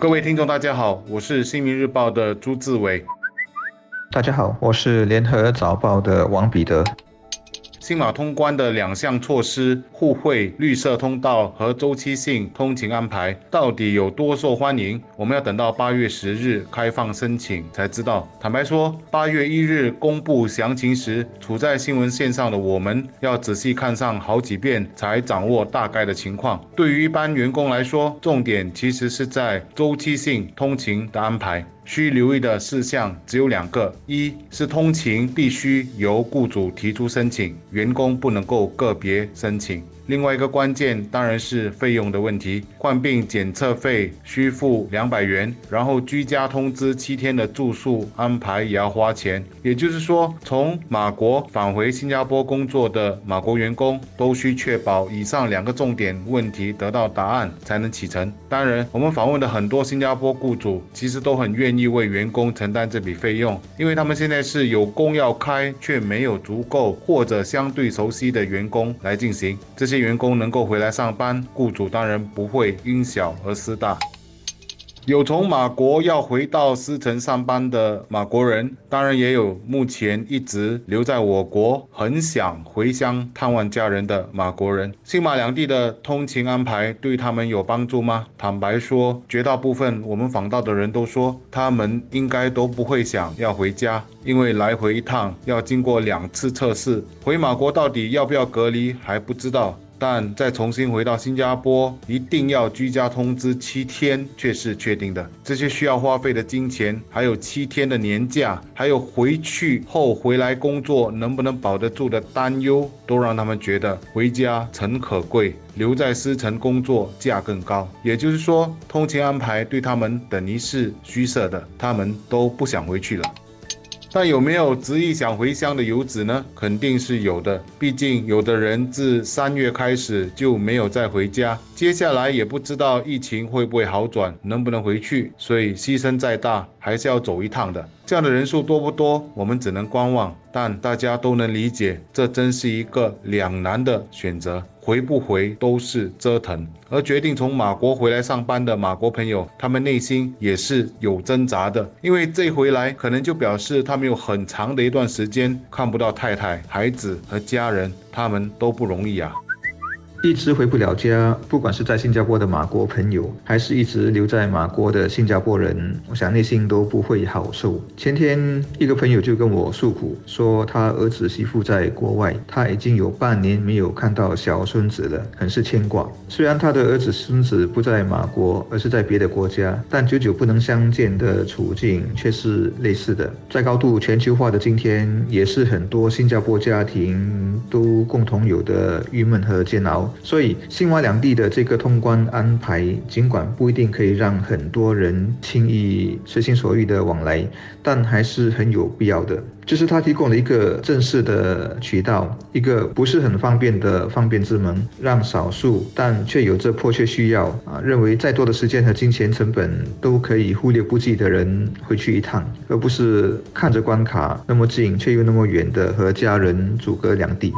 各位听众，大家好，我是新民日报的朱志伟。大家好，我是联合早报的王彼得。新马通关的两项措施——互惠绿色通道和周期性通勤安排，到底有多受欢迎？我们要等到八月十日开放申请才知道。坦白说，八月一日公布详情时，处在新闻线上的我们，要仔细看上好几遍才掌握大概的情况。对于一般员工来说，重点其实是在周期性通勤的安排。需留意的事项只有两个：一是通勤必须由雇主提出申请，员工不能够个别申请。另外一个关键当然是费用的问题，患病检测费需付两百元，然后居家通知七天的住宿安排也要花钱。也就是说，从马国返回新加坡工作的马国员工都需确保以上两个重点问题得到答案才能启程。当然，我们访问的很多新加坡雇主其实都很愿意为员工承担这笔费用，因为他们现在是有工要开，却没有足够或者相对熟悉的员工来进行这些。员工能够回来上班，雇主当然不会因小而失大。有从马国要回到狮城上班的马国人，当然也有目前一直留在我国，很想回乡探望家人的马国人。新马两地的通勤安排对他们有帮助吗？坦白说，绝大部分我们访到的人都说，他们应该都不会想要回家，因为来回一趟要经过两次测试，回马国到底要不要隔离还不知道。但再重新回到新加坡，一定要居家通知七天，却是确定的。这些需要花费的金钱，还有七天的年假，还有回去后回来工作能不能保得住的担忧，都让他们觉得回家诚可贵，留在狮城工作价更高。也就是说，通勤安排对他们等于是虚设的，他们都不想回去了。但有没有执意想回乡的游子呢？肯定是有的。毕竟有的人自三月开始就没有再回家，接下来也不知道疫情会不会好转，能不能回去，所以牺牲再大还是要走一趟的。这样的人数多不多？我们只能观望。但大家都能理解，这真是一个两难的选择。回不回都是折腾，而决定从马国回来上班的马国朋友，他们内心也是有挣扎的，因为这回来可能就表示他们有很长的一段时间看不到太太、孩子和家人，他们都不容易啊。一直回不了家，不管是在新加坡的马国朋友，还是一直留在马国的新加坡人，我想内心都不会好受。前天一个朋友就跟我诉苦，说他儿子媳妇在国外，他已经有半年没有看到小孙子了，很是牵挂。虽然他的儿子孙子不在马国，而是在别的国家，但久久不能相见的处境却是类似的。在高度全球化的今天，也是很多新加坡家庭都共同有的郁闷和煎熬。所以，新马两地的这个通关安排，尽管不一定可以让很多人轻易随心所欲的往来，但还是很有必要的。就是它提供了一个正式的渠道，一个不是很方便的方便之门，让少数但却有着迫切需要啊，认为再多的时间和金钱成本都可以忽略不计的人回去一趟，而不是看着关卡那么近却又那么远的和家人阻隔两地。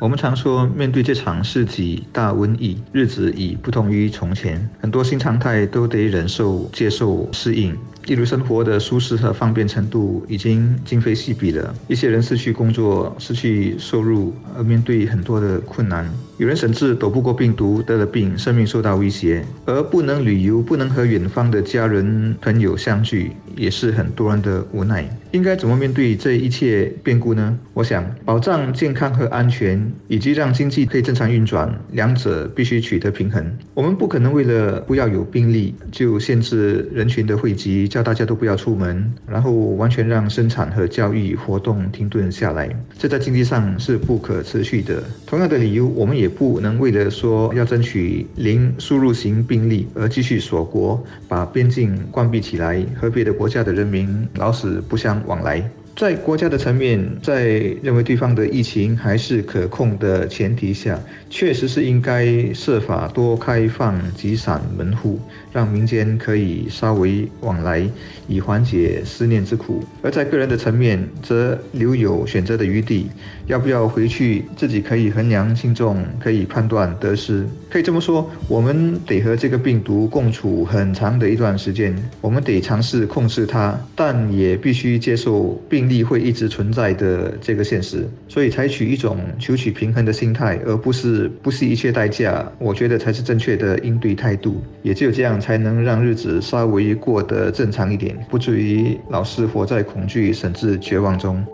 我们常说，面对这场世纪大瘟疫，日子已不同于从前，很多新常态都得忍受、接受、适应。例如，生活的舒适和方便程度已经今非昔比了。一些人失去工作、失去收入，而面对很多的困难。有人甚至躲不过病毒，得了病，生命受到威胁，而不能旅游，不能和远方的家人朋友相聚，也是很多人的无奈。应该怎么面对这一切变故呢？我想，保障健康和安全，以及让经济可以正常运转，两者必须取得平衡。我们不可能为了不要有病例，就限制人群的汇集，叫大家都不要出门，然后完全让生产和教育活动停顿下来。这在经济上是不可持续的。同样的理由，我们也不能为了说要争取零输入型病例而继续锁国，把边境关闭起来，和别的国家的人民老死不相。往来，在国家的层面，在认为对方的疫情还是可控的前提下，确实是应该设法多开放几扇门户，让民间可以稍微往来，以缓解思念之苦。而在个人的层面，则留有选择的余地，要不要回去，自己可以衡量轻重，可以判断得失。可以这么说，我们得和这个病毒共处很长的一段时间，我们得尝试控制它，但也必须接受病。力会一直存在的这个现实，所以采取一种求取平衡的心态，而不是不惜一切代价，我觉得才是正确的应对态度。也只有这样，才能让日子稍微过得正常一点，不至于老是活在恐惧甚至绝望中。